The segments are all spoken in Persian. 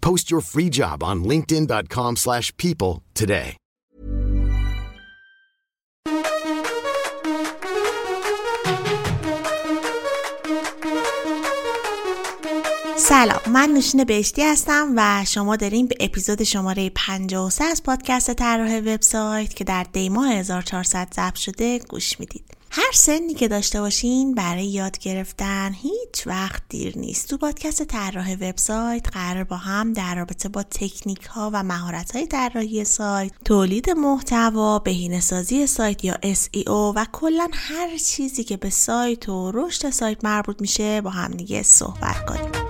Post your free job on linkedin.com/people slash people today. سلام من نوشین بهشتی هستم و شما داریم به اپیزود شماره 53 از پادکست طراح وبسایت که در دیما 1400 ضبط شده گوش می‌دید هر سنی که داشته باشین برای یاد گرفتن هیچ وقت دیر نیست. تو پادکست طراح وبسایت قرار با هم در رابطه با تکنیک ها و مهارت های طراحی سایت تولید محتوا بهینه سازی سایت یا SEO و کلا هر چیزی که به سایت و رشد سایت مربوط میشه با هم دیگه صحبت کنیم.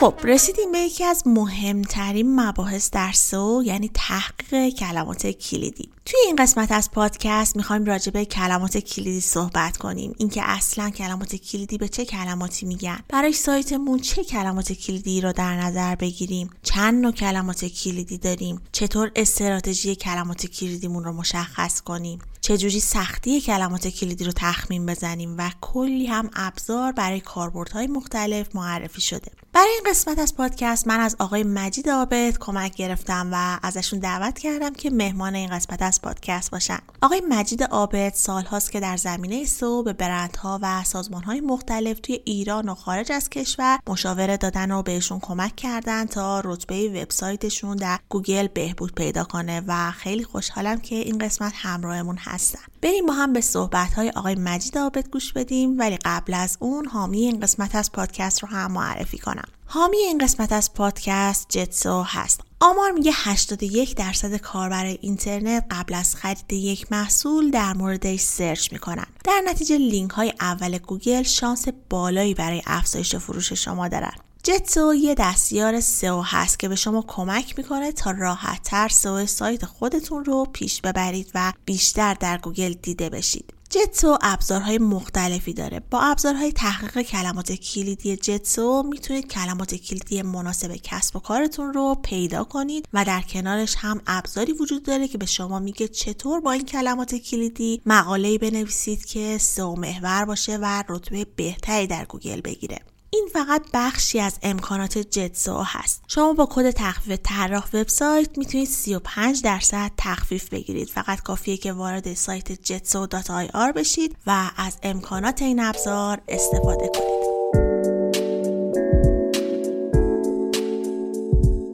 خب رسیدیم به یکی از مهمترین مباحث در سو یعنی تحقیق کلمات کلیدی. توی این قسمت از پادکست می‌خوایم راجع به کلمات کلیدی صحبت کنیم. اینکه اصلا کلمات کلیدی به چه کلماتی میگن. برای سایتمون چه کلمات کلیدی رو در نظر بگیریم. چند نوع کلمات کلیدی داریم. چطور استراتژی کلمات کلیدیمون رو مشخص کنیم. چجوری سختی کلمات کلیدی رو تخمین بزنیم و کلی هم ابزار برای کاربردهای مختلف معرفی شده. برای این قسمت از پادکست من از آقای مجید عابد کمک گرفتم و ازشون دعوت کردم که مهمان این قسمت از پادکست باشن. آقای مجید عابد سالهاست که در زمینه سو به برندها و سازمانهای مختلف توی ایران و خارج از کشور مشاوره دادن و بهشون کمک کردن تا رتبه وبسایتشون در گوگل بهبود پیدا کنه و خیلی خوشحالم که این قسمت همراهمون هستن بریم با هم به صحبت های آقای مجید عابد گوش بدیم ولی قبل از اون حامی این قسمت از پادکست رو هم معرفی کنم. حامی این قسمت از پادکست جتسو هست. آمار میگه 81 درصد کاربر اینترنت قبل از خرید یک محصول در موردش سرچ می‌کنن. در نتیجه لینک های اول گوگل شانس بالایی برای افزایش فروش شما دارن. جتسو یه دستیار سئو هست که به شما کمک می‌کنه تا راحت تر سئو سایت خودتون رو پیش ببرید و بیشتر در گوگل دیده بشید. جتسو ابزارهای مختلفی داره با ابزارهای تحقیق کلمات کلیدی جتسو می‌تونید کلمات کلیدی مناسب کسب و کارتون رو پیدا کنید و در کنارش هم ابزاری وجود داره که به شما میگه چطور با این کلمات کلیدی مقاله‌ای بنویسید که سئو محور باشه و رتبه بهتری در گوگل بگیره این فقط بخشی از امکانات جتسو هست. شما با کد تخفیف طراح وبسایت می‌تونید 35 درصد تخفیف بگیرید. فقط کافیه که وارد سایت jetso.ir بشید و از امکانات این ابزار استفاده کنید.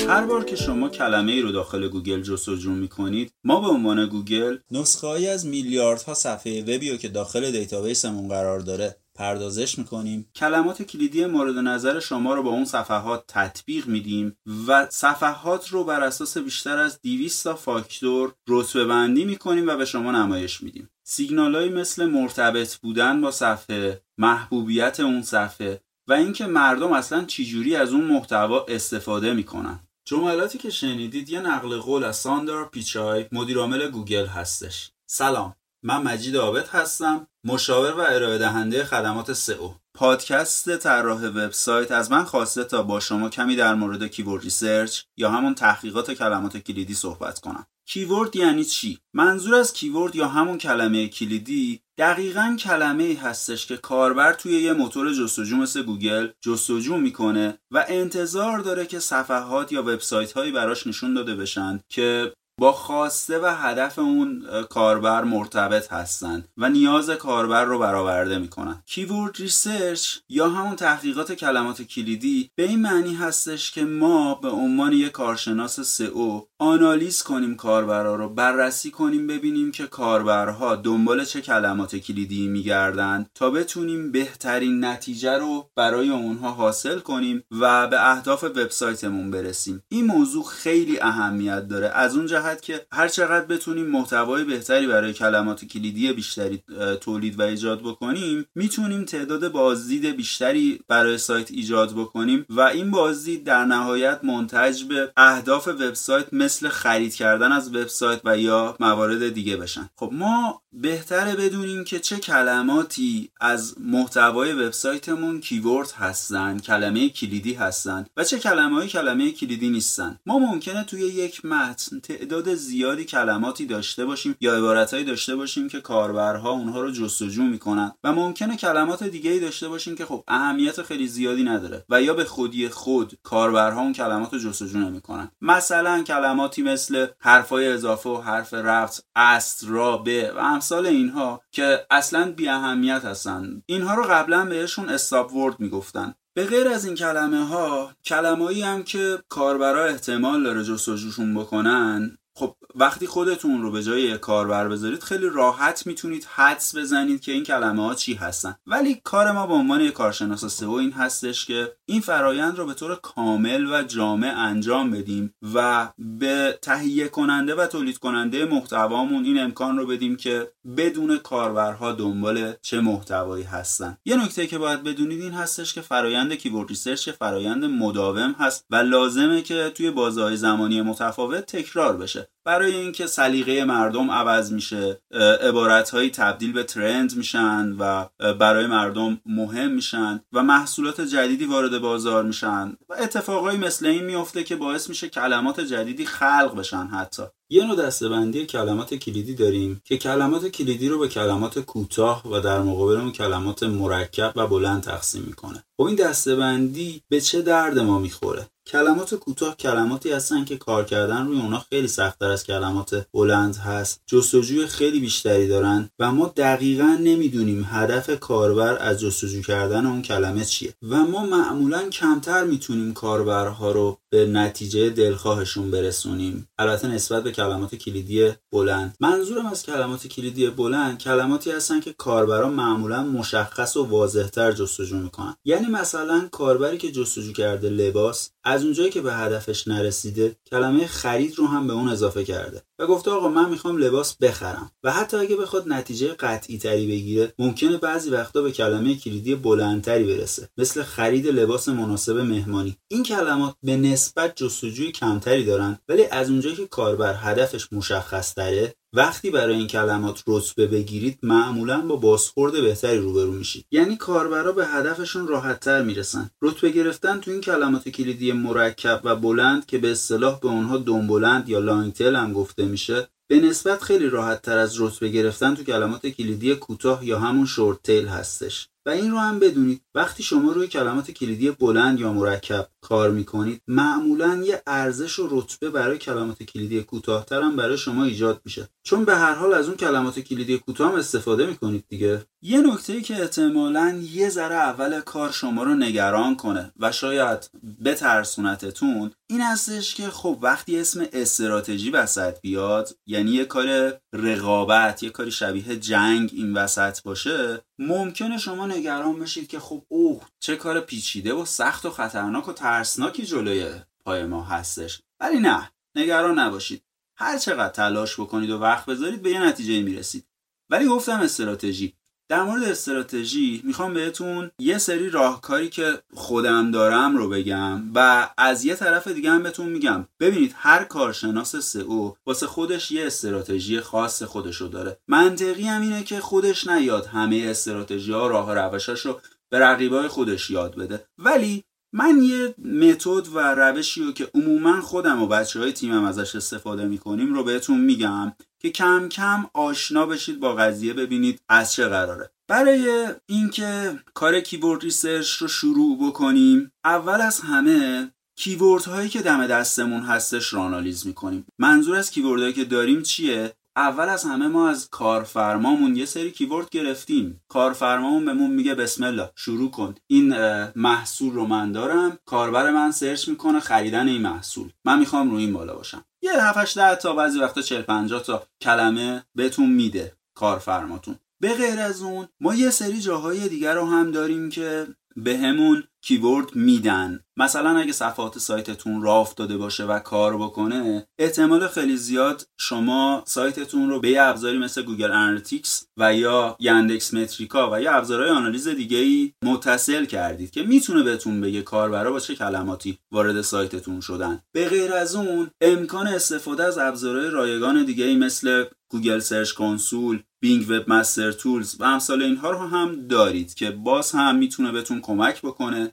هر بار که شما کلمه ای رو داخل گوگل جستجو می‌کنید ما به عنوان گوگل نسخه از میلیاردها صفحه وبی که داخل database مون قرار داره. پردازش می‌کنیم. کلمات کلیدی مورد نظر شما رو با اون صفحات تطبیق میدیم و صفحات رو بر اساس بیشتر از 200 تا فاکتور رتبه بندی می‌کنیم و به شما نمایش میدیم. سیگنالهایی مثل مرتبط بودن با صفحه محبوبیت اون صفحه و اینکه مردم اصلا چجوری از اون محتوا استفاده می‌کنن. جملاتی که شنیدید یه نقل قول از ساندر پیچای مدیرعامل گوگل هستش. سلام. من مجید عابد هستم مشاور و ارائه دهنده خدمات سئو پادکست طراح وبسایت از من خواسته تا با شما کمی در مورد keyword research یا همون تحقیقات کلمات کلیدی صحبت کنم. keyword یعنی چی؟ منظور از keyword یا همون کلمه کلیدی دقیقا کلمه ای هستش که کاربر توی یه موتور جستجو مثل گوگل جستجو می‌کنه و انتظار داره که صفحات یا وبسایت هایی براش نشون داده بشن که با خواسته و هدف اون کاربر مرتبط هستند و نیاز کاربر رو برآورده می‌کنن. keyword research یا همون تحقیقات کلمات کلیدی به این معنی هستش که ما به عنوان یک کارشناس سئو آنالیز کنیم کاربرها رو بررسی کنیم ببینیم که کاربرها دنبال چه کلمات کلیدی میگردن تا بتونیم بهترین نتیجه رو برای اونها حاصل کنیم و به اهداف وبسایتمون برسیم. این موضوع خیلی اهمیت داره. از اون جهت که هر چقدر بتونیم محتوای بهتری برای کلمات کلیدی بیشتری تولید و ایجاد بکنیم می‌تونیم تعداد بازدید بیشتری برای سایت ایجاد بکنیم و این بازدید در نهایت منتج به اهداف وبسایت مثل خرید کردن از وبسایت و یا موارد دیگه بشن. خب ما بهتره بدونیم که چه کلماتی از محتوای وبسایتمون کیورد هستن کلمه کلیدی هستن و چه کلمه کلمه کلیدی نیستن. ما ممکنه توی یک متن تعداد زیادی کلماتی داشته باشیم یا عبارتهایی داشته باشیم که کاربرها اونها رو جستجو می‌کنن و ممکنه کلمات دیگه ای داشته باشیم که خب اهمیت خیلی زیادی نداره و یا به خودی خود کاربرها اون کلمات رو جستجو نمی‌کنن. مثلا کلماتی مثل حرفای اضافه و حرف رفت است را به و امثال اینها که اصلا بی اهمیت هستن. اینها رو قبلا بهشون استاپ ورد می‌گفتن. به غیر از این کلمه ها کلمه‌ای هم که کاربرا احتمال داره جستجوشون بکنن خب وقتی خودتون رو به جای کاربر بذارید خیلی راحت می‌تونید حدس بزنید که این کلمه ها چی هستن. ولی کار ما به عنوان یک کارشناس سئو این هستش که این فرایند رو به طور کامل و جامع انجام بدیم و به تهیه کننده و تولید کننده محتوامون این امکان رو بدیم که بدون کاربرها دنبال چه محتوایی هستن. یه نکته که باید بدونید این هستش که فرایند keyword research فرایند مداوم هست و لازمه که توی بازه‌های زمانی متفاوت تکرار بشه. برای اینکه سلیقه مردم عوض میشه عبارت تبدیل به trend میشن و برای مردم مهم میشن و محصولات جدیدی وارد بازار میشن. و اتفاقایی مثل این میفته که باعث میشه کلمات جدیدی خلق بشن حتی. یه نوع دسته‌بندی کلمات کلیدی داریم که کلمات کلیدی رو به کلمات کوتاه و در مقابل اون کلمات مرکب و بلند تقسیم می‌کنه. خب این دسته‌بندی به چه درد ما می‌خوره؟ کلمات کوتاه کلماتی هستن که کار کردن روی اونا خیلی سختتر از کلمات بلند هست. جستجوی خیلی بیشتری دارن و ما دقیقا نمی‌دونیم هدف کاربر از جستجو کردن اون کلمه چیه و ما معمولا کمتر می‌تونیم کاربرها رو به نتیجه دلخواهشون برسونیم. البته نسبت به کلمات کلیدی بلند. منظورم از کلمات کلیدی بلند کلماتی هستن که کاربرا معمولا مشخص و واضحتر جستجو می‌کنن. یعنی مثلا کاربری که جستجو کرده لباس از اونجایی که به هدفش نرسیده کلمه خرید رو هم به اون اضافه کرده. و گفته آقا من می‌خوام لباس بخرم. و حتی اگه بخواد نتیجه قطعی تری بگیره ممکنه بعضی وقتا به کلمه کلیدی بلندتری برسه مثل خرید لباس مناسب مهمانی. این کلمات به نسبت جستجوی کمتری دارن ولی از اونجایی که کاربر هدفش مشخص تره وقتی برای این کلمات رتبه بگیرید معمولا با بازخورد بهتری روبرو میشید. یعنی کاربرا به هدفشون راحتتر می‌رسن. رتبه گرفتن تو این کلمات کلیدی مرکب و بلند که به اصطلاح به اونها بلند یا لانگتل هم گفته میشه به نسبت خیلی راحت تر از رتبه گرفتن تو کلمات کلیدی کوتاه یا همون شورت تیل هستش. و این رو هم بدونید وقتی شما روی کلمات کلیدی بلند یا مرکب کار می‌کنید معمولا یه ارزش و رتبه برای کلمات کلیدی کوتاهتر هم برای شما ایجاد میشه. چون به هر حال از اون کلمات کلیدی کوتاه هم استفاده می‌کنید دیگه. یه نکته که احتمالا یه ذره اول کار شما رو نگران کنه و شاید بترسونتتون این هستش که خب وقتی اسم استراتژی وسط بیاد یعنی یه کار رقابت یه کاری شبیه جنگ این وسط باشه ممکنه شما نگران بشید که خب اوه چه کار پیچیده و سخت و خطرناک و ترسناکی جلوی پای ما هستش. ولی نه نگران نباشید. هر چقدر تلاش بکنید و وقت بذارید به یه نتیجه می‌رسید. ولی گفتم استراتژی. در مورد استراتژی می‌خوام بهتون یه سری راهکاری که خودم دارم رو بگم و از یه طرف دیگه هم بهتون میگم. ببینید هر کارشناس سئو واسه خودش یه استراتژی خاص خودش رو داره. منطقی هم اینه که خودش نیاد همه استراتژی ها راه روشاش رو به رقیبای خودش یاد بده. ولی من یه متد و روشی رو که عموما خودم و بچه های تیمم ازش استفاده می‌کنیم رو بهتون میگم که کم کم آشنا بشید با قضیه ببینید از چه قراره. برای اینکه کار keyword research رو شروع بکنیم اول از همه keyword هایی که دم دستمون هستش رو آنالیز می‌کنیم. منظور از keyword هایی که داریم چیه؟ اول از همه ما از کارفرمامون یه سری keyword گرفتیم. کارفرمامون بهمون میگه بسم الله شروع کن. این محصول رو من دارم. کاربر من search می‌کنه خریدن این محصول. من می‌خوام روی این بالا باشم. یه 7 ده تا بعضی وقتا 40 50 تا کلمه بهتون میده کارفرماتون. به غیر از اون ما یه سری جاهای دیگر رو هم داریم که بهمون keyword میدن. مثلا اگه صفحات سایتتون راه افتاده باشه و کار بکنه احتمال خیلی زیاد شما سایتتون رو به یه ابزاری مثل Google Analytics و یا Yandex Metrica و یا ابزارهای آنالیز دیگه ای متصل کردید که می‌تونه بهتون بگه کاربرا با چه کلماتی وارد سایتتون شدن. به غیر از اون امکان استفاده از ابزارهای رایگان دیگه ای مثل Google Search Console Bing Webmaster Tools و امثال اینها رو هم دارید که باز هم می‌تونه بهتون کمک بکنه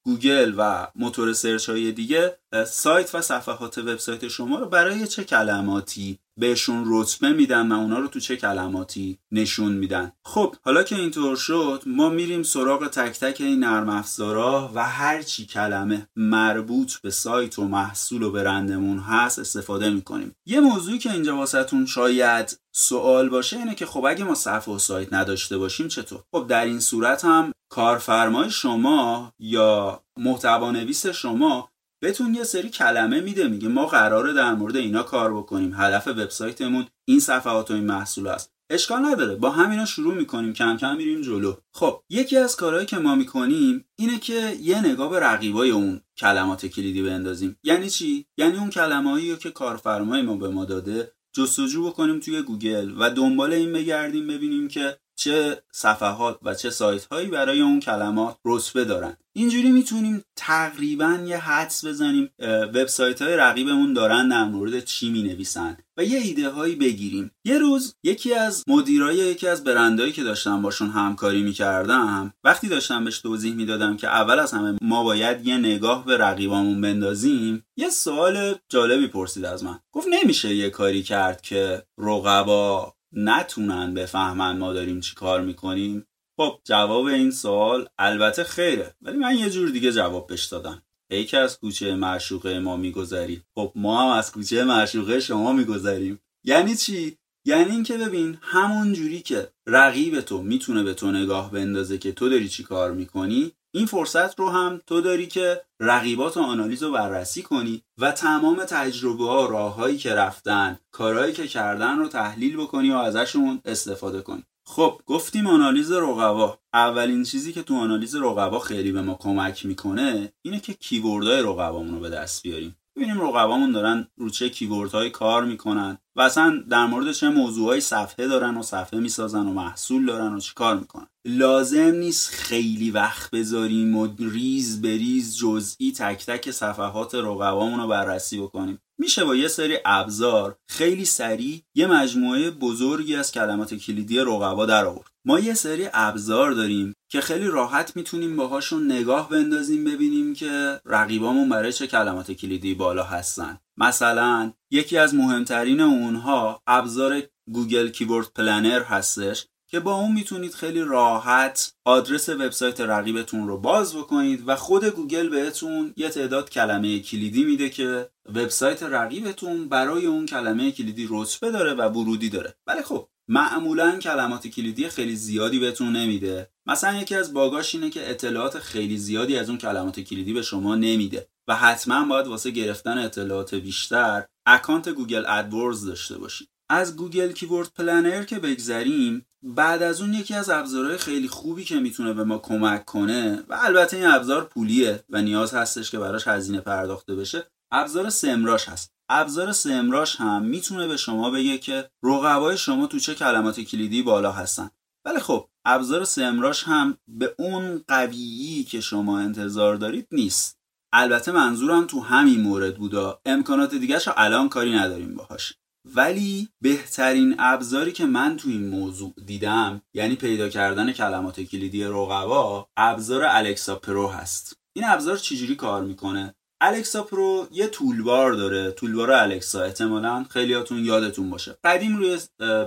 گوگل و موتور search های دیگه سایت و صفحات وبسایت شما رو برای چه کلماتی بهشون رتبه میدن و اونا رو تو چه کلماتی نشون میدن؟ خب حالا که اینطور شد ما میریم سراغ تک تک این نرم افزارا و هر چی کلمه مربوط به سایت و محصول و برندمون هست استفاده می‌کنیم. یه موضوعی که اینجا واسهتون شاید سوال باشه اینه که خب اگه ما صفحه و سایت نداشته باشیم چطور؟ خب در این صورت هم کارفرمای شما یا محتوا نویس شما بهتون یه سری کلمه میده میگه ما قراره در مورد اینا کار بکنیم. هدف وبسایتمون این صفحات و این محصول است. اشکال نداره با همینا شروع می‌کنیم کم کم میریم جلو. خب یکی از کارهایی که ما می‌کنیم اینه که یه نگاه به رقیبای اون کلمات کلیدی بندازیم. یعنی چی؟ یعنی اون کلمه‌ای که کارفرمای ما به ما داده جستجو بکنیم توی گوگل و دنبال این بگردیم ببینیم که چه صفحات و چه سایت هایی برای اون کلمات رتبه دارن. اینجوری می‌تونیم تقریبا یه حدس بزنیم وبسایت های رقیبمون دارن در مورد چی می نویسن و یه ایده هایی بگیریم. یه روز یکی از مدیرای یکی از برندهایی که داشتم باشون همکاری می‌کردم وقتی داشتم بهش توضیح می‌دادم که اول از همه ما باید یه نگاه به رقیبامون بندازیم یه سوال جالبی پرسید از من. گفت نمیشه یه کاری کرد که رقبا نتونن بفهمن ما داریم چی کار می‌کنیم. خب جواب این سوال البته خیره ولی من یه جور دیگه جواب بهش دادم. ای که از کوچه معشوقه ما میگذری خب ما هم از کوچه معشوقه شما میگذریم. یعنی چی؟ یعنی اینکه ببین همون جوری که رقیب تو می‌تونه به تو نگاه بندازه که تو داری چی کار می‌کنی این فرصت رو هم تو داری که رقیبات و آنالیز رو بررسی کنی و تمام تجربه ها راههایی که رفتن کارهایی که کردن رو تحلیل بکنی و ازشون استفاده کنی. خب گفتیم آنالیز رقبا. اولین چیزی که تو آنالیز رقبا خیلی به ما کمک می‌کنه اینه که کیوردهای رقبامون رو به دست بیاریم. ببینیم رقبامون دارن رو چه کیوردهایی کار می‌کنن و اصلا در مورد چه موضوعهای صفحه دارن و صفحه می‌سازن و محصول دارن و چی کار می‌کنن. لازم نیست خیلی وقت بذاریم و ریز به ریز جزئی تک تک صفحات رقبامون رو بررسی بکنیم. میشه با یه سری ابزار خیلی سریع یه مجموعه بزرگی از کلمات کلیدی رقبا در آورد. ما یه سری ابزار داریم که خیلی راحت می‌تونیم باهاشون نگاه بندازیم ببینیم که رقیبامون برای چه کلمات کلیدی بالا هستن. مثلا یکی از مهمترین اونها ابزار Google Keyword Planner هستش. که با اون می‌تونید خیلی راحت آدرس وبسایت رقیبتون رو باز بکنید و خود گوگل بهتون یه تعداد کلمه کلیدی میده که وبسایت رقیبتون برای اون کلمه کلیدی رتبه داره و ورودی داره. ولی خب معمولا کلمات کلیدی خیلی زیادی بهتون نمیده. مثلا یکی از bug اش اینه که اطلاعات خیلی زیادی از اون کلمات کلیدی به شما نمیده و حتما باید واسه گرفتن اطلاعات بیشتر account Google AdWords داشته باشید. از Google Keyword Planner که بگذریم بعد از اون یکی از ابزارهای خیلی خوبی که می‌تونه به ما کمک کنه و البته این ابزار پولیه و نیاز هستش که براش هزینه پرداخته بشه ابزار سمراش هست. ابزار سمراش هم می‌تونه به شما بگه که رقبای شما تو چه کلمات کلیدی بالا هستن. ولی خب ابزار سمراش هم به اون قویی که شما انتظار دارید نیست. البته منظورم تو همین مورد بودا. امکانات دیگه رو الان کاری نداریم باهاش. ولی بهترین ابزاری که من تو این موضوع دیدم یعنی پیدا کردن کلمات کلیدی رقبا ابزار الکسا پرو هست. این ابزار چجوری کار می‌کنه؟ Alexa Pro یه toolbar داره. toolbar الکسا احتمالا خیلیاتون یادتون باشه. قدیم روی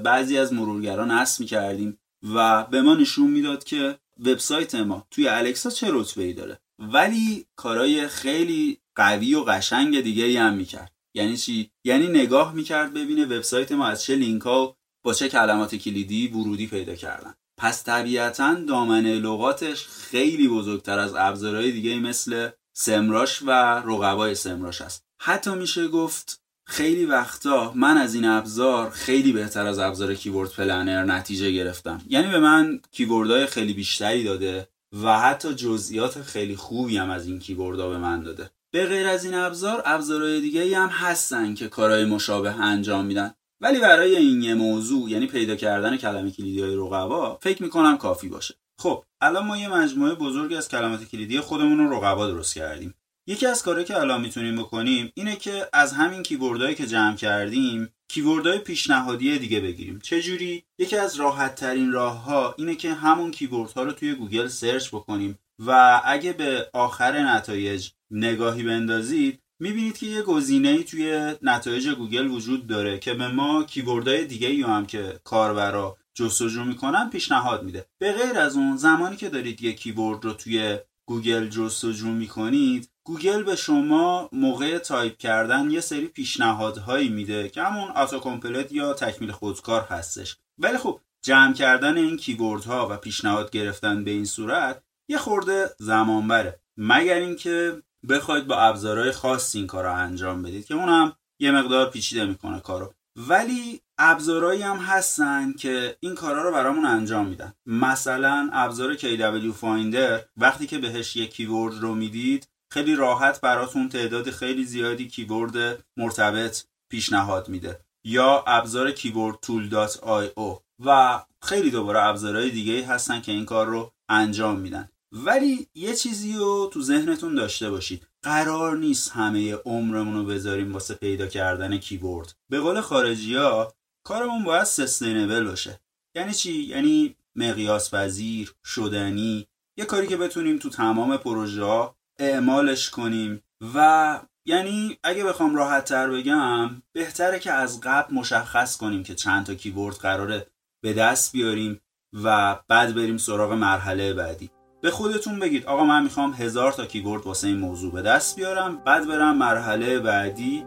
بعضی از مرورگرامون نصب می‌کردیم و به ما نشون می‌داد که وبسایت ما توی الکسا چه رتبه ای داره. ولی کارهای خیلی قوی و قشنگ دیگه ای هم می‌کرد. یعنی چی؟ یعنی نگاه می‌کرد ببینه وبسایت ما از چه لینک ها با چه کلمات کلیدی ورودی پیدا کردن. پس طبیعتا دامنه لغاتش خیلی بزرگتر از ابزارهای دیگه مثل سمراش و رقبای سمراش است. حتی میشه گفت خیلی وقتا من از این ابزار خیلی بهتر از ابزار کیورد پلنر نتیجه گرفتم. یعنی به من کیوردهای خیلی بیشتری داده و حتی جزئیات خیلی خوبی هم از این کیوردها به من داده. به غیر از این ابزار ابزارهای دیگه هم هستن که کارهای مشابه انجام میدن. ولی برای این یه موضوع یعنی پیدا کردن کلمه کلیدی های رقبا فکر می‌کنم کافی باشه. خب الان ما یه مجموعه بزرگی از کلمات کلیدی خودمون و رقبا درست کردیم. یکی از کارهایی که الان می‌تونیم بکنیم اینه که از همین keyword هایی که جمع کردیم keyword های پیشنهادی دیگه بگیریم. چه جوری یکی از راحت ترین راه ها اینه که همون keyword ها رو توی گوگل search بکنیم. و اگه به آخر نتایج نگاهی بندازید می‌بینید که یه گزینه توی نتایج گوگل وجود داره که به ما keyword های دیگه ای هم که کاربرا جستجو می‌کنن پیشنهاد میده. به غیر از اون زمانی که دارید یه keyword رو توی گوگل جستجو می‌کنید گوگل به شما موقع تایپ کردن یه سری پیشنهادهایی میده که همون auto complete یا تکمیل خودکار هستش. ولی خب جمع کردن این keyword ها و پیشنهاد گرفتن به این صورت یه خورده زمان بره مگر اینکه بخواید با ابزارهای خاص این کار رو انجام بدید که اونم یه مقدار پیچیده می‌کنه کارو. ولی ابزارهایی هم هستن که این کارا رو برامون انجام میدن. مثلا ابزار KW Finder وقتی که بهش یک keyword رو می‌دید خیلی راحت براتون تعداد خیلی زیادی keyword مرتبط پیشنهاد میده. یا ابزار کیورد tool.io و خیلی دوباره ابزارهای دیگه هستن که این کار رو انجام میدن. ولی یه چیزی رو تو ذهنتون داشته باشید. قرار نیست همه عمرمون رو بذاریم واسه پیدا کردن کیورد به قول خارجی ها کارمون باید سستینبل باشه. یعنی چی؟ یعنی مقیاس وزیر شدنی. یه کاری که بتونیم تو تمام پروژه اعمالش کنیم. و یعنی اگه بخوام راحت تر بگم بهتره که از قبل مشخص کنیم که چند تا کیورد قراره به دست بیاریم و بعد بریم سراغ مرحله بعدی. به خودتون بگید. آقا من می‌خوام هزار تا کیورد واسه این موضوع به دست بیارم بعد برم مرحله بعدی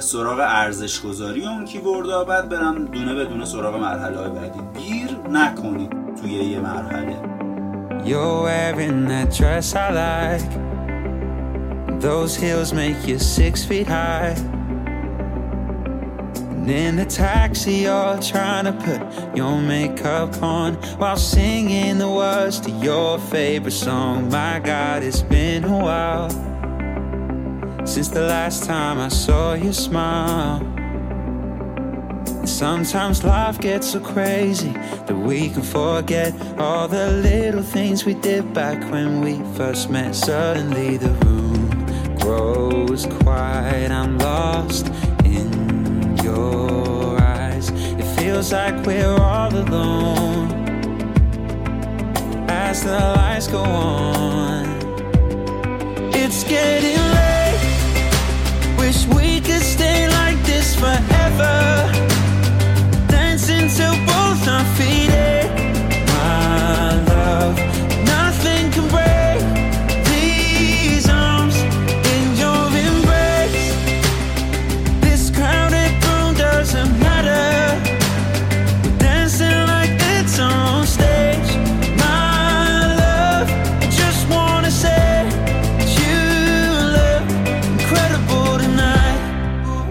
سراغ ارزش گذاری اون کیوردها بعد برم دونه به دونه سراغ مرحله های بعدی. گیر نکنید توی یه مرحله. You're Those heels make you six feet high. In the taxi, you're trying to put your makeup on while singing the words to your favorite song. My God, it's been a while since the last time I saw you smile. sometimes life gets so crazy that we can forget all the little things we did back when we first met. Suddenly, the room grows quiet. I'm lost feels like we're all alone as the lights go on. It's getting late. Wish we could stay like this forever. Dancing till both our feet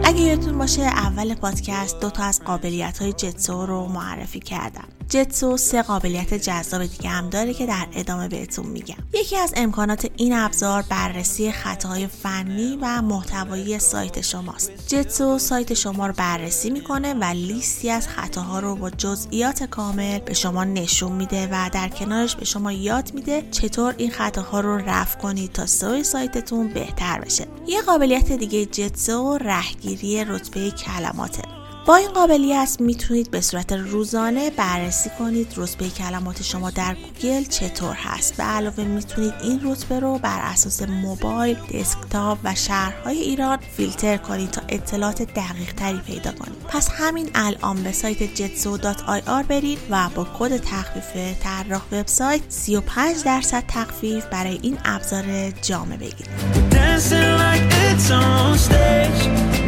اگه یادتون باشه اول پادکست دو تا از قابلیت های جتسو رو معرفی کردم. جتسو سه قابلیت جذاب دیگه هم داره که در ادامه بهتون میگم. یکی از امکانات این ابزار بررسی خطاهای فنی و محتوایی سایت شماست. جتسو سایت شما رو بررسی می‌کنه و لیستی از خطاها رو با جزئیات کامل به شما نشون میده و در کنارش به شما یاد میده چطور این خطاها رو رفع کنید تا سئو سایتتون بهتر بشه. یه قابلیت دیگه جتسو رهگیری رتبه کلماته. با این قابلیت می‌تونید به صورت روزانه بررسی کنید رتبه کلمات شما در گوگل چطور هست. به علاوه می‌تونید این رتبه رو بر اساس موبایل، دسکتاپ و شهرهای ایران فیلتر کنید تا اطلاعات دقیق تری پیدا کنید. پس همین الان به سایت jetseo.ir برید و با کد تخفیف طراح وبسایت 35 درصد تخفیف برای این ابزار جامع بگیرید.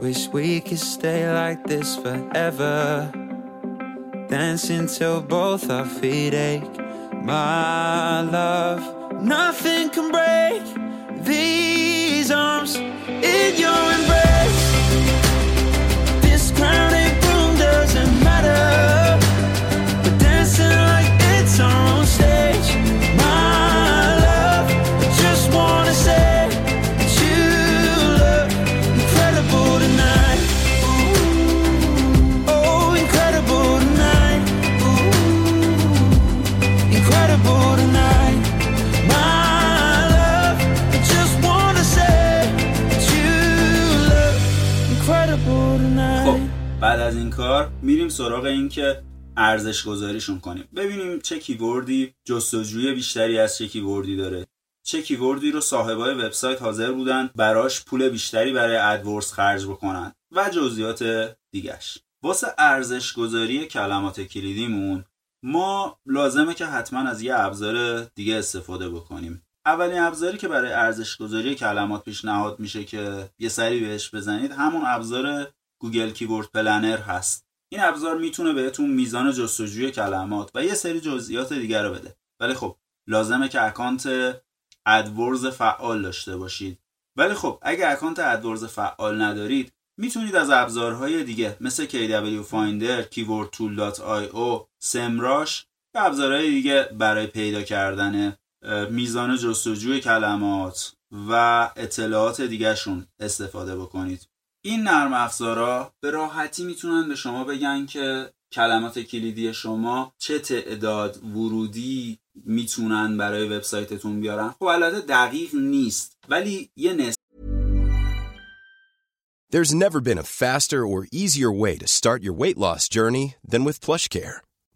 Wish we could stay like this forever. Dancing till both our feet ache. My love, nothing can break these arms in your embrace. This crowded سراغ این که ارزش گذاریشون کنیم. ببینیم چه کیوردی جستجوی بیشتری از چه کیوردی داره. چه کیوردی رو صاحبای وبسایت حاضر بودن براش پول بیشتری برای ادورس خرج بکنن و جزئیات دیگش واسه ارزش گذاری کلمات کلیدیمون ما لازمه که حتما از یه ابزار دیگه استفاده بکنیم. اولین ابزاری که برای ارزش گذاری کلمات پیشنهاد میشه که یه سری بهش بزنید همون ابزار Google Keyword Planner هست. این ابزار می‌تونه بهتون میزان جستجوی کلمات و یه سری جزئیات دیگر رو بده. ولی خب لازمه که اکانت AdWords فعال داشته باشید. ولی خب اگه اکانت AdWords فعال ندارید می‌تونید از ابزارهای دیگه مثل KW Finder, KeywordTool.io, SEMrush و ابزارهای دیگه برای پیدا کردن میزان جستجوی کلمات و اطلاعات دیگهشون استفاده بکنید. این نرم افزارا به راحتی می‌تونن به شما بگن که کلمات کلیدی شما چه تعداد ورودی می‌تونن برای وبسایتتون بیارن خب البته دقیق نیست ولی یه نسبت There's never been a faster or easier way to start your weight loss journey than with PlushCare.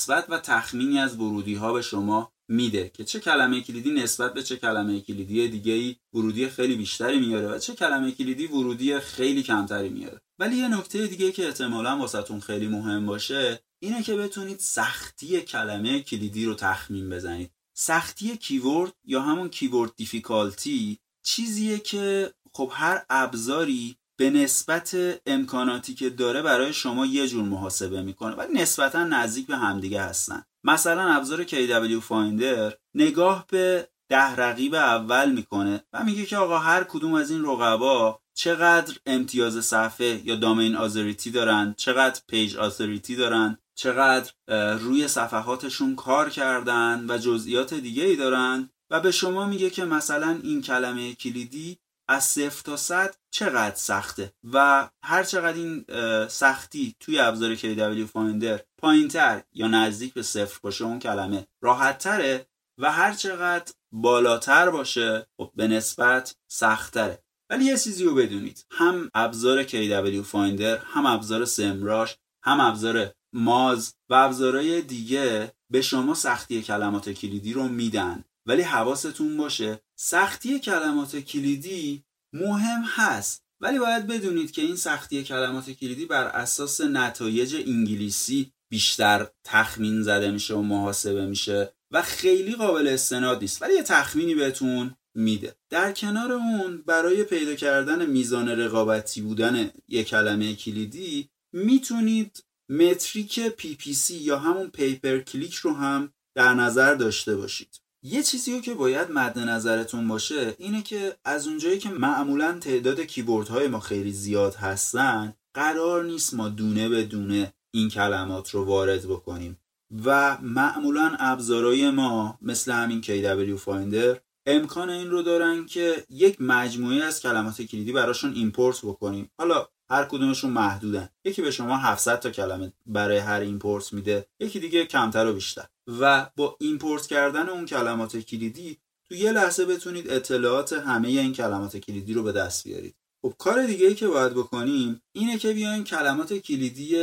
نسبت و تخمینی از ورودی ها به شما میده که چه کلمه کلیدی نسبت به چه کلمه کلیدی دیگه ای ورودی خیلی بیشتری میاره و چه کلمه کلیدی ورودی خیلی کمتری میاره. ولی یه نکته دیگه که احتمالا واسهتون خیلی مهم باشه اینه که بتونید سختی کلمه کلیدی رو تخمین بزنید. سختی keyword یا همون keyword difficulty چیزیه که خب هر ابزاری به نسبت امکاناتی که داره برای شما یه جور محاسبه می‌کنه ولی نسبتا نزدیک به همدیگه هستن. مثلا ابزار KW Finder نگاه به ده رقیب اول می‌کنه و میگه که آقا هر کدوم از این رقبا چقدر امتیاز صفحه یا domain authority دارن چقدر page authority دارن چقدر روی صفحاتشون کار کردن و جزئیات دیگه ای دارن. و به شما میگه که مثلا این کلمه کلیدی از صفر تا صد چقدر سخته و هر چقدر این سختی توی ابزار KW Finder پایینتر یا نزدیک به صفر باشه اون کلمه راحت تره و هر چقدر بالاتر باشه خب به نسبت سختره ولی یه چیزی رو بدونید هم ابزار KW Finder هم ابزار سمراش هم ابزار ماز و ابزارهای دیگه به شما سختی کلمات کلیدی رو میدن. ولی حواستون باشه سختی کلمات کلیدی مهم هست. ولی باید بدونید که این سختی کلمات کلیدی بر اساس نتایج انگلیسی بیشتر تخمین زده میشه و محاسبه میشه و خیلی قابل استناد نیست. ولی یه تخمینی بهتون میده. در کنار اون برای پیدا کردن میزان رقابتی بودن یک کلمه کلیدی می‌تونید متریک PPC یا همون پیپر کلیک رو هم در نظر داشته باشید. یه چیزی که باید مد نظرتون باشه اینه که از اونجایی که معمولا تعداد keyword های ما خیلی زیاد هستن قرار نیست ما دونه به دونه این کلمات رو وارد بکنیم. و معمولا ابزارهای ما مثل همین KW Finder امکان این رو دارن که یک مجموعه از کلمات کلیدی براشون import بکنیم. حالا هر کدومشون محدودن. یکی به شما 700 تا کلمه برای هر import میده یکی دیگه کمتر و بیشتر. و با import کردن اون کلمات کلیدی تو یه لحظه بتونید اطلاعات همه این کلمات کلیدی رو به دست بیارید. خب کار دیگه ای که باید بکنیم اینه که بیایم کلمات کلیدی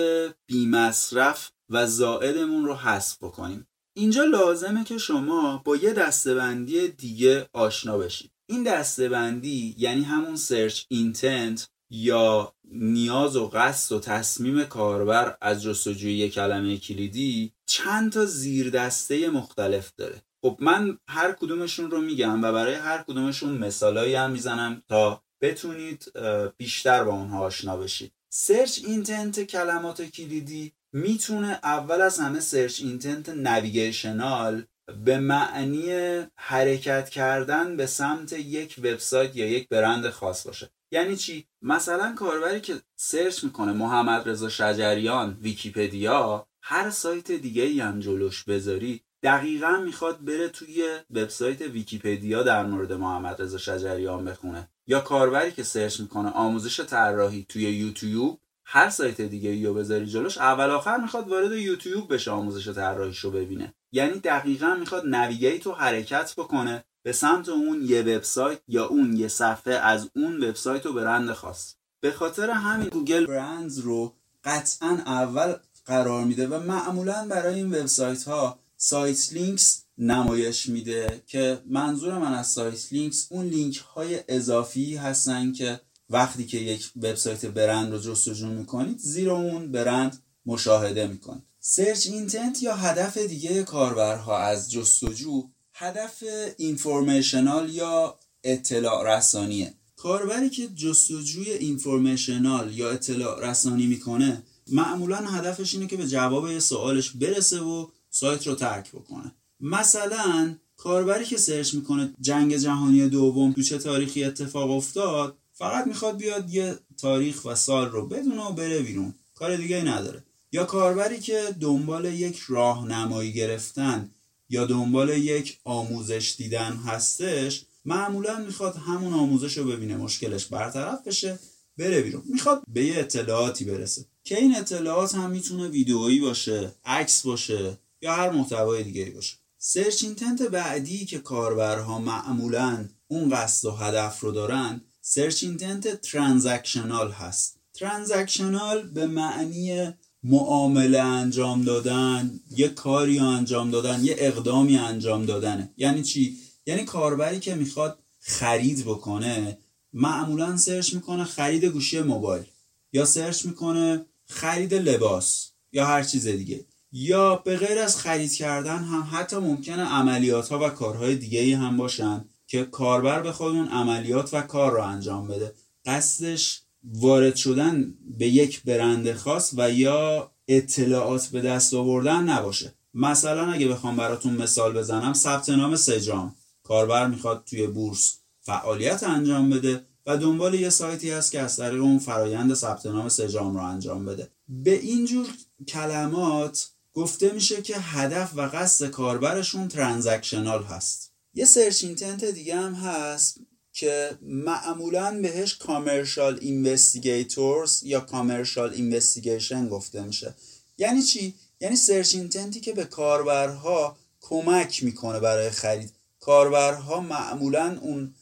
بی مصرف و زائدمون رو حذف بکنیم. اینجا لازمه که شما با یه دسته‌بندی دیگه آشنا بشید. این دسته‌بندی یعنی همون search intent یا نیاز و قصد و تصمیم کاربر از جستجوی کلمه کلیدی چند تا زیر دسته مختلف داره. خب من هر کدومشون رو میگم و برای هر کدومشون مثالایی هم می‌زنم تا بتونید بیشتر با اونها آشنا بشید. search intent کلمات کلیدی می‌تونه اول از همه search intent navigational به معنی حرکت کردن به سمت یک وبسایت یا یک برند خاص باشه. یعنی چی؟ مثلا کاربری که search می‌کنه محمد رضا شجریان ویکیپدیا هر سایت دیگه ای هم جلوش بذاری دقیقا می‌خواد بره توی وبسایت ویکیپدیا در مورد محمد رضا شجریان بخونه. یا کاربری که search می‌کنه آموزش طراحی توی یوتیوب هر سایت دیگه ای بذاری جلوش اول آخر می‌خواد وارد یوتیوب بشه آموزش طراحیش رو ببینه. یعنی دقیقا می‌خواد navigate رو حرکت بکنه. به سمت اون یه وبسایت یا اون یه صفحه از اون وبسایت و برند خاص. به خاطر همین گوگل brands رو قطعا اول قرار میده و معمولا برای این وبسایت ها sitelinks نمایش میده که منظور من از sitelinks اون لینک های اضافی هستن که وقتی که یک وبسایت برند رو جستجو می‌کنید زیر اون برند مشاهده می‌کنید. search intent یا هدف دیگه کاربرها از جستجو هدف informational یا اطلاع رسانیه؟ کاربری که جستجوی informational یا اطلاع رسانی می‌کنه معمولا هدفش اینه که به جواب سوالش برسه و سایت رو ترک بکنه. مثلا کاربری که search می‌کنه جنگ جهانی دوم تو چه تاریخی اتفاق افتاد فقط می‌خواد بیاد یه تاریخ و سال رو بدونه و بره بیرون. کار دیگه نداره. یا کاربری که دنبال یک راهنمایی گرفتن یا دنبال یک آموزش دیدن هستش معمولا می‌خواد همون آموزش رو ببینه مشکلش برطرف بشه بره بیرون. می‌خواد به یه اطلاعاتی برسه. که این اطلاعات هم می‌تونه ویدئویی باشه عکس باشه یا هر محتوای دیگه باشه. search intent بعدی که کاربرها معمولا اون قصد و هدف رو دارن search intent transactional هست. transactional به معنی معامله انجام دادن یه کاری انجام دادن یه اقدامی انجام دادنه. یعنی چی؟ یعنی کاربری که می‌خواد خرید بکنه معمولا سرچ می‌کنه خرید گوشی موبایل یا سرچ می‌کنه خرید لباس یا هر چیز دیگه. یا به غیر از خرید کردن هم حتی ممکنه عملیات ها و کارهای دیگه هم باشن که کاربر به خود اون عملیات و کار رو انجام بده. قصدش وارد شدن به یک برند خاص و یا اطلاعات به دست آوردن نباشه. مثلا اگه بخوام براتون مثال بزنم ثبت نام سجام. کاربر می‌خواد توی بورس فعالیت انجام بده و دنبال یه سایتی هست که از طریق اون فرایند ثبت نام سجام رو انجام بده. به اینجور کلمات گفته میشه که هدف و قصد کاربرشون transactional هست. یه search intent دیگه هم هست. که معمولا بهش commercial investigators یا commercial investigation گفته میشه. یعنی چی؟ یعنی search intent ی که به کاربرها کمک می‌کنه برای خرید. کاربرها معمولا اون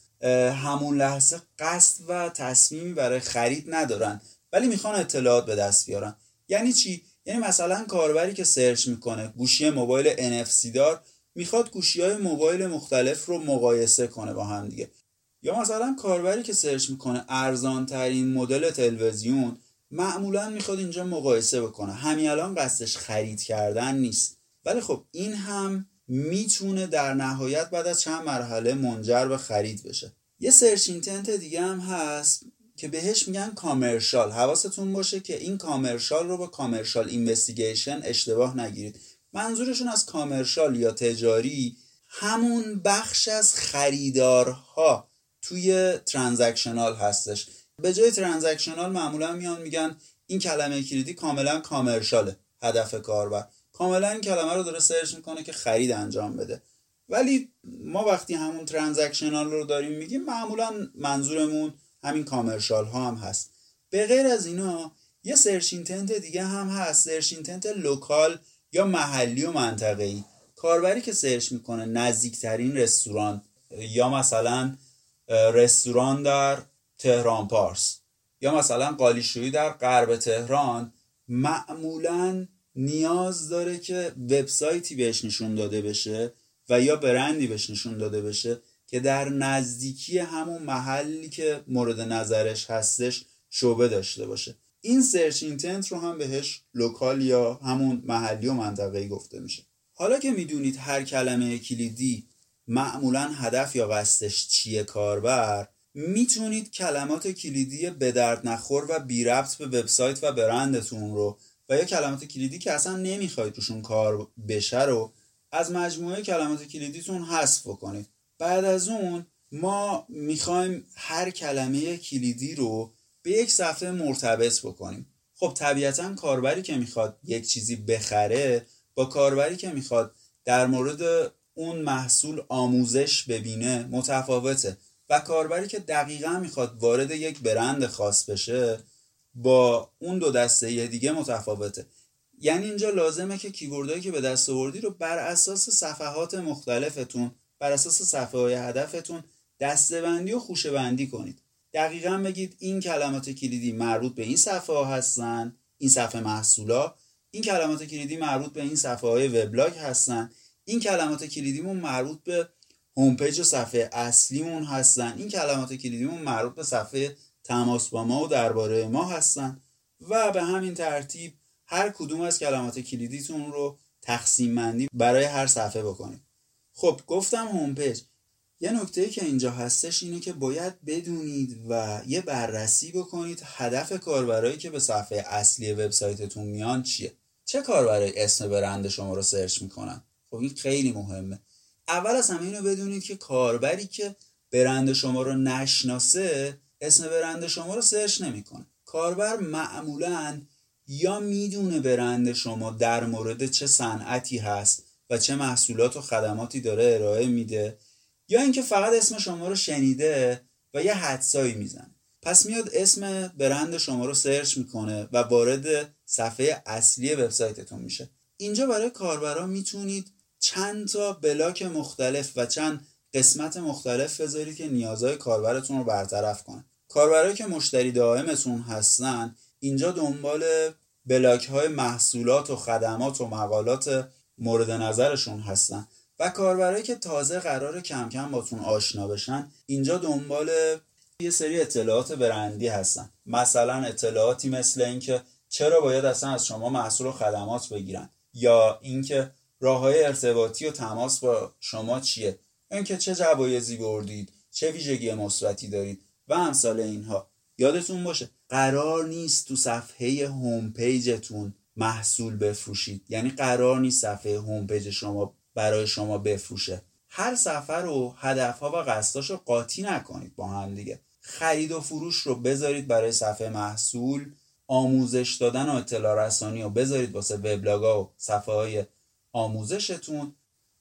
همون لحظه قصد و تصمیمی برای خرید ندارن ولی می‌خوان اطلاعات به دست بیارن. یعنی چی؟ یعنی مثلا کاربری که search می‌کنه گوشی موبایل NFC دار می‌خواد گوشی های موبایل مختلف رو مقایسه کنه با هم دیگه. یا مثلا کاربری که search می‌کنه ارزان ترین مدل تلویزیون معمولا می‌خواد اینجا مقایسه بکنه. همین الان قصدش خرید کردن نیست. ولی خب این هم می‌تونه در نهایت بعد از چند مرحله منجر به خرید بشه. یه search intent دیگه هم هست که بهش میگن commercial. حواستون باشه که این commercial رو با commercial investigation اشتباه نگیرید. منظورشون از commercial یا تجاری همون بخش از خریدارها. توی transactional هستش. به جای transactional معمولا میان میگن این کلمه کلیدی کاملا commercial ه هدف کاربر. کاملا این کلمه رو داره search می‌کنه که خرید انجام بده. ولی ما وقتی همون transactional رو داریم میگیم معمولا منظورمون همین commercial ها هم هست. به غیر از اینا یه search intent دیگه هم هست. search intent local یا محلی و منطقه‌ای. کاربری که search می‌کنه نزدیکترین رستوران یا مثلا رستوران در تهران پارس. یا مثلا قالیشویی در غرب تهران معمولا نیاز داره که وبسایتی بهش نشون داده بشه و یا برندی بهش نشون داده بشه که در نزدیکی همون محلی که مورد نظرش هستش شعبه داشته باشه. این search intent رو هم بهش local یا همون محلی و منطقه‌ای گفته میشه. حالا که می‌دونید هر کلمه کلیدی معمولا هدف یا قصدش چیه کاربر؟ می‌تونید کلمات کلیدی به درد نخور و بی ربط به وبسایت و برندتون رو و یا کلمات کلیدی که اصلا نمی‌خواید روشون کار بشه رو از مجموعه کلمات کلیدیتون حذف بکنید. بعد از اون ما می‌خوایم هر کلمه کلیدی رو به یک صفحه مرتبط بکنیم. خب طبیعتا کاربری که می‌خواد یک چیزی بخره با کاربری که می‌خواد در مورد اون محصول آموزش ببینه متفاوته. و کاربری که دقیقا می‌خواد وارد یک برند خاص بشه با اون دو دسته دیگه متفاوته. یعنی اینجا لازمه که کیوردهایی که به دست آوردی رو بر اساس صفحات مختلفتون بر اساس صفحه های هدفتون دسته‌بندی و خوشه بندی کنید. دقیقا بگید این کلمات کلیدی مربوط به این صفحه ها هستن این صفحه محصولا. این کلمات کلیدی مربوط به این صفحه های وبلاگ هستن. این کلمات کلیدیمون مربوط به home page و صفحه اصلیمون هستن. این کلمات کلیدیمون مربوط به صفحه تماس با ما و درباره ما هستن. و به همین ترتیب هر کدوم از کلمات کلیدیتون رو تقسیم بندی برای هر صفحه بکنید. خب گفتم home page یه نکته که اینجا هستش اینه که باید بدونید و یه بررسی بکنید هدف کاربرایی که به صفحه اصلی وبسایتتون میان چیه. چه کاربرای اسم برند شما رو search می‌کنن؟ خب این خیلی مهمه. اول از همه اینو بدونید که کاربری که برند شما رو نشناسه اسم برند شما رو search نمی‌کنه. کاربر معمولا یا می‌دونه برند شما در مورد چه صنعتی هست و چه محصولات و خدماتی داره ارائه میده یا اینکه فقط اسم شما رو شنیده و یه حدسایی می‌زنه. پس میاد اسم برند شما رو سرچ می‌کنه و وارد صفحه اصلی وبسایتتون میشه. اینجا برای کاربرا می‌تونید چند تا بلاک مختلف و چند قسمت مختلف بذارید که نیازهای کاربرتون رو برطرف کنه کاربرایی که مشتری دائمتون هستن اینجا دنبال بلاک های محصولات و خدمات و مقالات مورد نظرشون هستن. و کاربرایی که تازه قرار کم کم باتون آشنا بشن اینجا دنبال یه سری اطلاعات برندی هستن. مثلا اطلاعاتی مثل اینکه چرا باید اصلا از شما محصول و خدمات بگیرن یا اینکه راه های ارتباطی و تماس با شما چیه؟ اینکه چه جوایزی بردید چه ویژگی مثبتی دارید و امثال اینها. یادتون باشه قرار نیست تو صفحه home page تون محصول بفروشید. یعنی قرار نیست صفحه home page شما برای شما بفروشه. هر صفحه رو هدفها و قصداش رو قاطی نکنید با هم دیگه. خرید و فروش رو بذارید برای صفحه محصول آموزش دادن و اطلاع رسانی رو بذارید واسه وبلاگا و صفحه های آموزشتون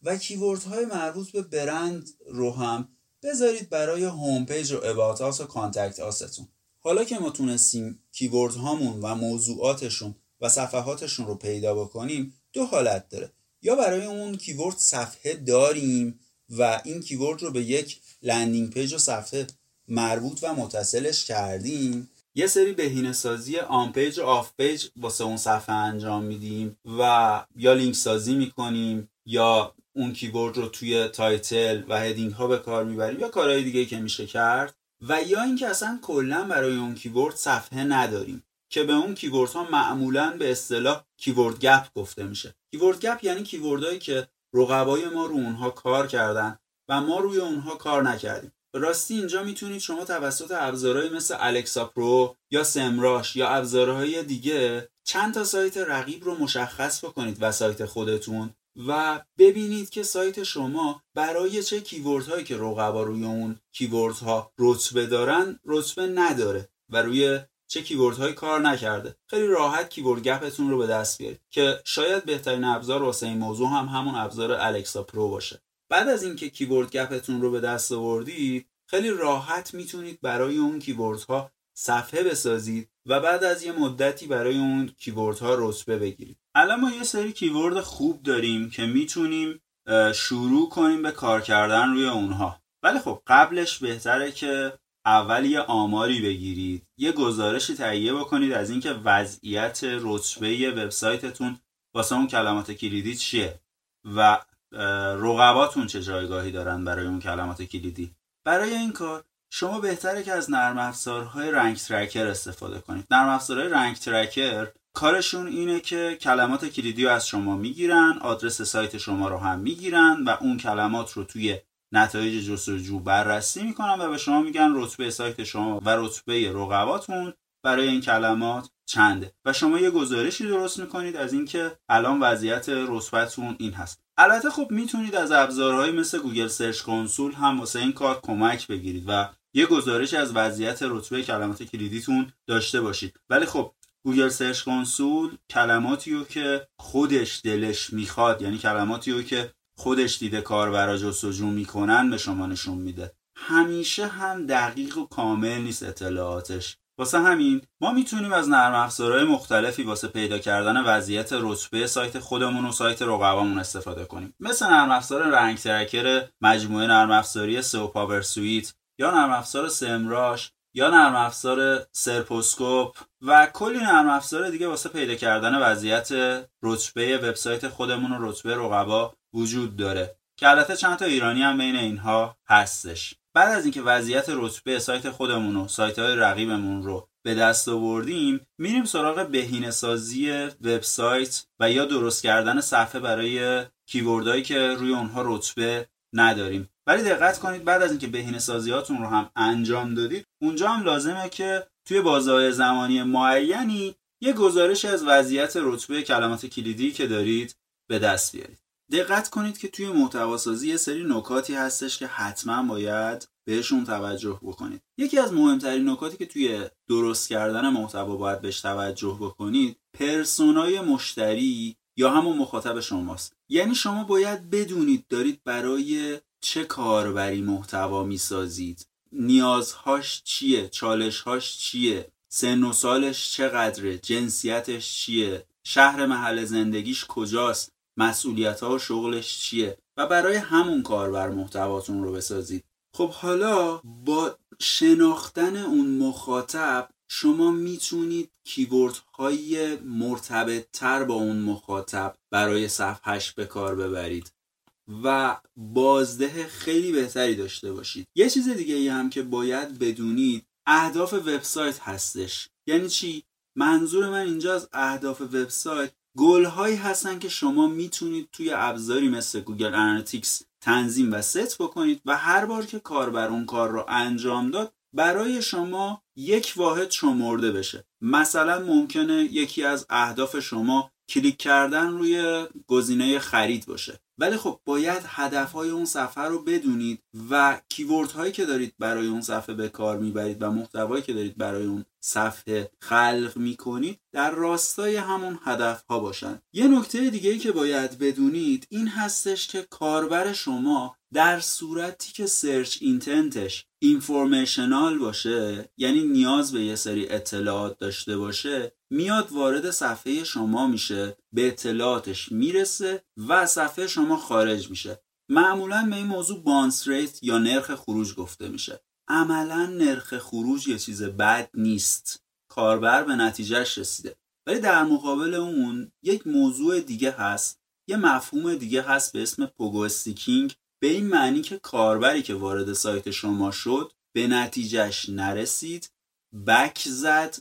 و keyword های مربوط به برند رو هم بذارید برای home page و about و contact us تون. حالا که ما تونستیم keyword هامون و موضوعاتشون و صفحاتشون رو پیدا بکنیم دو حالت داره. یا برای اون keyword صفحه داریم و این keyword رو به یک landing page و صفحه مربوط و متصلش کردیم یه سری بهینه سازی on-page و off-page واسه اون صفحه انجام میدیم و یا لینک سازی می‌کنیم یا اون keyword رو توی title و heading ها به کار می‌بریم یا کارهای دیگه که میشه کرد و یا اینکه اصلا کلا برای اون keyword صفحه نداریم که به اون keyword ها معمولا به اصطلاح keyword gap گفته میشه. keyword gap یعنی keyword هایی که رقبای ما رو اونها کار کردن و ما روی اونها کار نکردیم. راستی اینجا می‌تونید شما توسط ابزارهایی مثل Alexa Pro یا Semrush یا ابزارهای دیگه چند تا سایت رقیب رو مشخص بکنید و سایت خودتون و ببینید که سایت شما برای چه keyword هایی که رقبا روی اون keyword ها رتبه دارن رتبه نداره و روی چه keyword هایی کار نکرده. خیلی راحت keyword gap تون رو به دست بیارید که شاید بهترین ابزار واسه این موضوع هم همون ابزار Alexa Pro باشه. بعد از اینکه keyword gap تون رو به دست آوردید خیلی راحت می‌تونید برای اون keyword ها صفحه بسازید و بعد از یه مدتی برای اون keyword ها رتبه بگیرید. الان ما یه سری keyword خوب داریم که می‌تونیم شروع کنیم به کار کردن روی اونها. ولی خب قبلش بهتره که اول یه آماری بگیرید یه گزارشی تهیه بکنید از اینکه وضعیت رتبه وبسایتتون واسه اون کلمات کلیدی چیه. و رقباتون چه جایگاهی دارن برای اون کلمات کلیدی؟ برای این کار شما بهتره که از نرم افزارهای رنگ ترکر استفاده کنید. نرم افزارهای رنگ ترکر کارشون اینه که کلمات کلیدی رو از شما می‌گیرن آدرس سایت شما رو هم می‌گیرن و اون کلمات رو توی نتایج جستجو بررسی می‌کنن و به شما میگن رتبه سایت شما و رتبه رقباتون برای این کلمات چنده. و شما یه گزارشی درست می‌کنید از اینکه الان وضعیت رتبهتون این هست. البته خب می‌تونید از ابزارهایی مثل Google Search Console هم واسه این کار کمک بگیرید و یه گزارش از وضعیت رتبه کلمات کلیدیتون داشته باشید. ولی خب Google Search Console کلماتی رو که خودش دلش می‌خواد یعنی کلماتی رو که خودش دیده کاربرا جستجو می‌کنن به شما نشون میده. همیشه هم دقیق و کامل نیست اطلاعاتش. واسه همین ما می‌تونیم از نرم افزارهای مختلفی واسه پیدا کردن وضعیت رتبه سایت خودمون و سایت رقبامون استفاده کنیم. مثل نرم افزار Rank Tracker مجموعه نرم افزاری SEO PowerSuite یا نرم افزار Semrush یا نرم افزار Serposcope و کلی نرم افزار دیگه واسه پیدا کردن وضعیت رتبه وبسایت خودمون و رتبه رقبا وجود داره. که البته چند تا ایرانی هم بین اینها هستش. بعد از اینکه وضعیت رتبه سایت خودمون و سایت های رقیبمون رو به دست آوردیم میریم سراغ بهینه سازی وبسایت و یا درست کردن صفحه برای کیوردهایی که روی اونها رتبه نداریم. ولی دقت کنید بعد از اینکه بهینه سازیاتون رو هم انجام دادید اونجا هم لازمه که توی بازه زمانی معینی یه گزارش از وضعیت رتبه کلمات کلیدی که دارید به دست بیارید. دقت کنید که توی محتواسازی یه سری نکاتی هستش که حتما باید بهشون توجه بکنید. یکی از مهمترین نکاتی که توی درست کردن محتوا باید بهش توجه بکنید پرسونای مشتری یا همون مخاطب شماست. یعنی شما باید بدونید دارید برای چه کاربری محتوا می‌سازید. نیازهاش چیه؟ چالشهاش چیه؟ سن و سالش چقدره؟ جنسیتش چیه؟ شهر محل زندگیش کجاست؟ مسئولیت ها و شغلش چیه؟ و برای همون کاربر محتواتون رو بسازید. خب حالا با شناختن اون مخاطب شما می‌تونید keyword های مرتبط تر با اون مخاطب برای صفحش به کار ببرید و بازده خیلی بهتری داشته باشید. یه چیز دیگه ای هم که باید بدونید اهداف وبسایت هستش. یعنی چی؟ منظور من اینجا از اهداف وبسایت گل هایی هستن که شما می‌تونید توی ابزاری مثل Google Analytics تنظیم و ست بکنید و هر بار که کاربر اون کار رو انجام داد برای شما یک واحد شمرده بشه. مثلا ممکنه یکی از اهداف شما کلیک کردن روی گزینه خرید باشه. ولی خب باید هدفهای اون صفحه رو بدونید و کیورد هایی که دارید برای اون صفحه به کار می‌برید و محتوایی که دارید برای اون صفحه خلق می‌کنید در راستای همون هدف ها باشن. یه نکته دیگه ای که باید بدونید این هستش که کاربر شما در صورتی که سرچ اینتنتش اینفورمیشنال باشه یعنی نیاز به یه سری اطلاعات داشته باشه میاد وارد صفحه شما میشه به اطلاعاتش می‌رسه و صفحه شما خارج میشه. معمولا به این موضوع bounce rate یا نرخ خروج گفته میشه. عملا نرخ خروج یه چیز بد نیست. کاربر به نتیجهش رسیده. ولی در مقابل اون یک موضوع دیگه هست. یه مفهوم دیگه هست به اسم pogo sticking به این معنی که کاربری که وارد سایت شما شد به نتیجهش نرسید back زد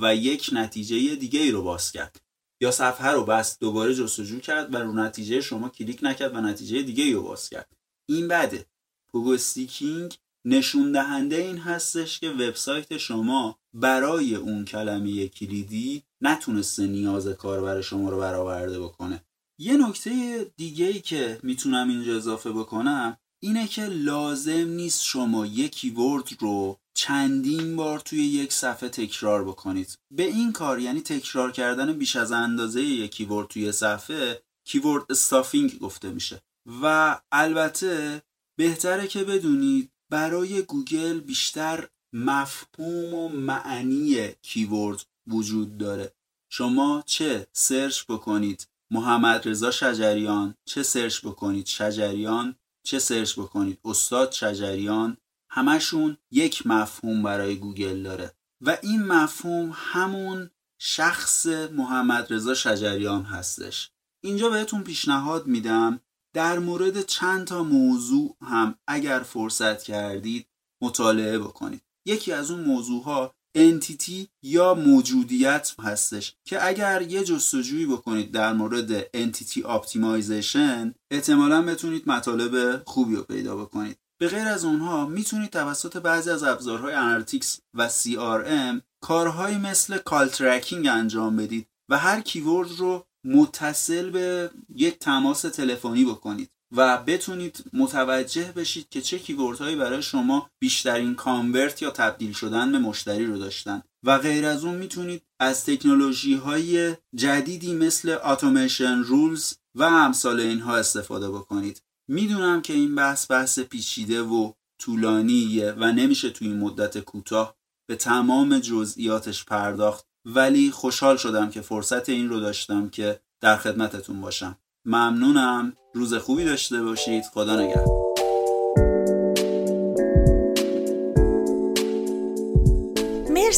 و یک نتیجه دیگه ای رو باز کرد. یا صفحه رو بست دوباره جستجو کرد و رو نتیجه شما کلیک نکرد و نتیجه دیگه ای رو باز کرد. این بده pogo sticking نشون دهنده این هستش که وبسایت شما برای اون کلمه کلیدی نتونسته نیاز کاربر شما رو برآورده بکنه. یه نکته دیگه ای که می‌تونم اینجا اضافه بکنم اینه که لازم نیست شما یک keyword رو چندین بار توی یک صفحه تکرار بکنید. به این کار یعنی تکرار کردن بیش از اندازه یک keyword توی صفحه keyword stuffing گفته میشه. و البته بهتره که بدونید برای گوگل بیشتر مفهوم و معنی keyword وجود داره. شما چه؟ search بکنید. محمد رضا شجریان چه search بکنید شجریان چه search بکنید استاد شجریان همشون یک مفهوم برای گوگل داره. و این مفهوم همون شخص محمد رضا شجریان هستش. اینجا بهتون پیشنهاد میدم در مورد چند تا موضوع هم اگر فرصت کردید مطالعه بکنید. یکی از اون موضوع ها entity یا موجودیت هستش که اگر یه جستجویی بکنید در مورد entity optimization احتمالا بتونید مطالب خوبی رو پیدا بکنید. به غیر از اونها می‌تونید توسط بعضی از ابزارهای analytics و CRM کارهایی مثل call tracking انجام بدید و هر keyword رو متصل به یک تماس تلفنی بکنید. و بتونید متوجه بشید که چه کیوردهایی برای شما بیشترین کانورت یا تبدیل شدن به مشتری رو داشتن. و غیر از اون می‌تونید از تکنولوژی های جدیدی مثل اتوماسیون رولز و امثال اینها استفاده بکنید. می‌دونم که این بحث بحث پیچیده و طولانیه و نمیشه توی این مدت کوتاه به تمام جزئیاتش پرداخت ولی خوشحال شدم که فرصت این رو داشتم که در خدمتتون باشم. ممنونم. روز خوبی داشته باشید. خدا نگهدار.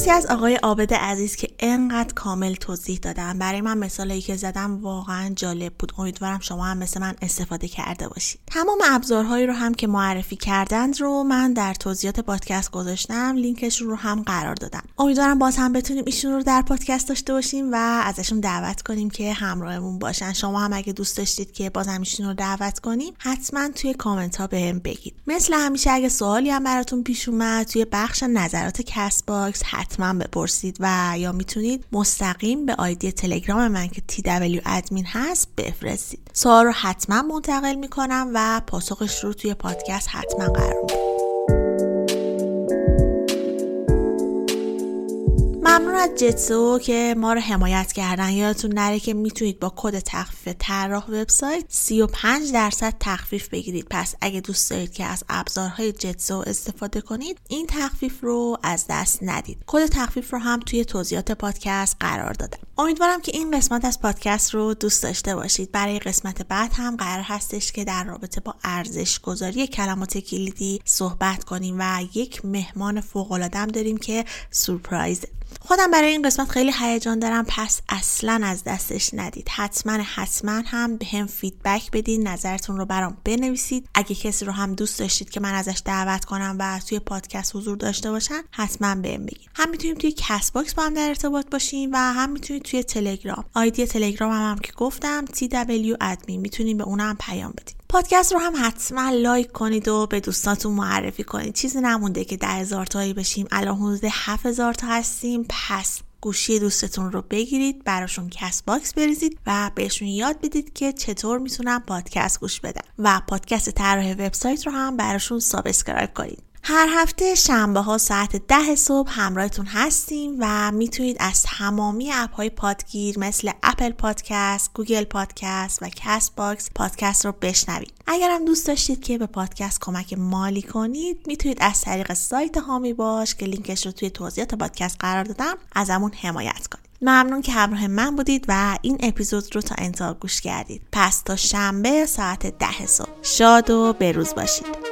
مرسی از آقای عابد عزیز که انقدر کامل توضیح دادن. برای من مثالی که زدم واقعا جالب بود. امیدوارم شما هم مثل من استفاده کرده باشید. تمام ابزارهایی رو هم که معرفی کردند رو من در توضیحات پادکست گذاشتم. لینکش رو هم قرار دادم. امیدوارم باز هم بتونیم ایشون رو در پادکست داشته باشیم و ازشون دعوت کنیم که همراهمون باشن. شما هم اگه دوست داشتید که باز هم ایشون رو دعوت کنیم حتما توی کامنت ها بهم بگید. مثل همیشه اگه سوالی هم براتون پیش اومد توی بخش نظرات Castbox بپرسید و یا می‌تونید مستقیم به آیدی تلگرام من که TW ادمین هست بفرستید. سوال رو حتما منتقل می‌کنم و پاسخش رو توی پادکست حتما قرار میدم. ممنون از جتسو که ما رو حمایت کردن یادتون نره که می‌تونید با کد تخفیف طراح وبسایت 35 درصد تخفیف بگیرید. پس اگه دوست دارید که از ابزارهای جتسو استفاده کنید این تخفیف رو از دست ندید. کد تخفیف رو هم توی توضیحات پادکست قرار دادم. امیدوارم که این قسمت از پادکست رو دوست داشته باشید. برای قسمت بعد هم قرار هستش که در رابطه با ارزش گذاری کلمات کلیدی صحبت کنیم و یک مهمان فوق العاده داریم که سورپرایز خودم برای این قسمت خیلی هیجان دارم پس اصلا از دستش ندید. حتما حتما هم بهم feedback بدین نظرتون رو برام بنویسید. اگه کسی رو هم دوست داشتید که من ازش دعوت کنم و توی پادکست حضور داشته باشن حتما بهم بگین. هم می‌تونیم توی Castbox با هم در ارتباط باشیم و هم می‌تونید می‌تونید توی تلگرام. آیدی تلگرام هم, هم که گفتم TW admin. می‌تونید به اونم پیام بدید پادکست رو هم حتما لایک کنید و به دوستاتون معرفی کنید. چیزی نمونده که ده هزار تایی بشیم. الان حدود هفت هزار تا هستیم. پس گوشی دوستتون رو بگیرید براشون Castbox بریزید و بهشون یاد بدید که چطور می‌تونن پادکست گوش بدن. و پادکست طراح وبسایت رو هم براشون subscribe کنید. هر هفته شنبه ها ساعت ده صبح همراهتون هستیم و می‌تونید از تمامی اپ های پادگیر مثل Apple Podcast، Google Podcast و Castbox پادکست رو بشنوید. هم دوست داشتید که به پادکست کمک مالی کنید می‌تونید از طریق سایت حامی باش که لینکش رو توی توضیحات پادکست قرار دادم از همون حمایت کنید. ممنون که همراه من بودید و این اپیزود رو تا انتها گوش کردید. پس تا شنبه ساعت ده صبح. شاد و بروز باشید.